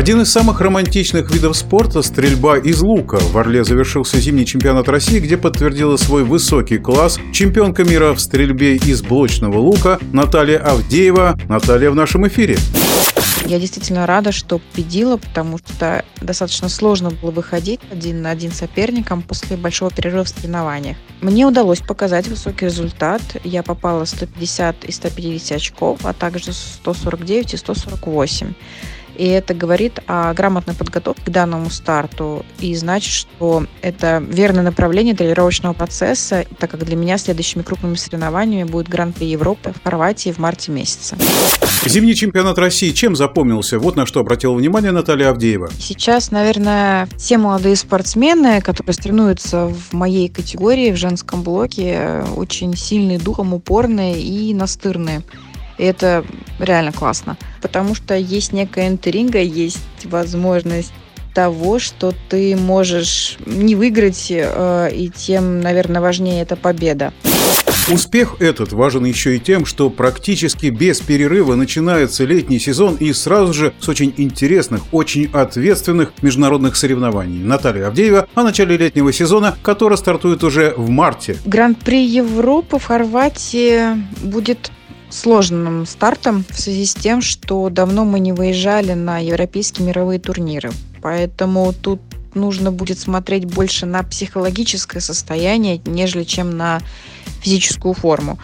Один из самых романтичных видов спорта – стрельба из лука. В Орле завершился зимний чемпионат России, где подтвердила свой высокий класс чемпионка мира в стрельбе из блочного лука Наталья Авдеева. Наталья в нашем эфире. Я действительно рада, что победила, потому что достаточно сложно было выходить один на один с соперником после большого перерыва в соревнованиях. Мне удалось показать высокий результат. Я попала 150 и 150 очков, а также 149 и 148. И это говорит о грамотной подготовке к данному старту и значит, что это верное направление тренировочного процесса, так как для меня следующими крупными соревнованиями будет Гран-при Европы в Хорватии в марте месяце. Зимний чемпионат России чем запомнился? Вот на что обратила внимание Наталья Авдеева. Сейчас, наверное, все молодые спортсмены, которые соревнуются в моей категории, в женском блоке, очень сильные духом, упорные и настырные. И это реально классно. Потому что есть некая интрига, есть возможность того, что ты можешь не выиграть, э, и тем, наверное, важнее это победа. Успех этот важен еще и тем, что практически без перерыва начинается летний сезон и сразу же с очень интересных, очень ответственных международных соревнований. Наталья Авдеева о начале летнего сезона, который стартует уже в марте. Гран-при Европы в Хорватии будет сложным стартом в связи с тем, что давно мы не выезжали на европейские мировые турниры. Поэтому тут нужно будет смотреть больше на психологическое состояние, нежели чем на физическую форму.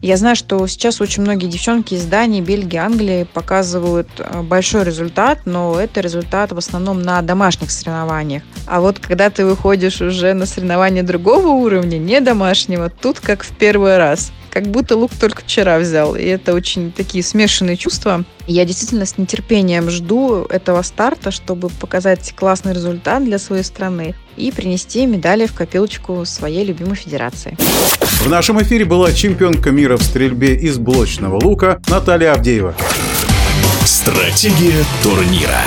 Я знаю, что сейчас очень многие девчонки из Дании, Бельгии, Англии показывают э, большой результат, но это результат в основном на домашних соревнованиях. А вот когда ты выходишь уже на соревнования другого уровня, не домашнего, тут как в первый раз как будто лук только вчера взял. И это очень такие смешанные чувства. Я действительно с нетерпением жду этого старта, чтобы показать классный результат для своей страны и принести медали в копилочку своей любимой федерации. В нашем эфире была чемпионка мира в стрельбе из блочного лука Наталья Авдеева. Стратегия турнира.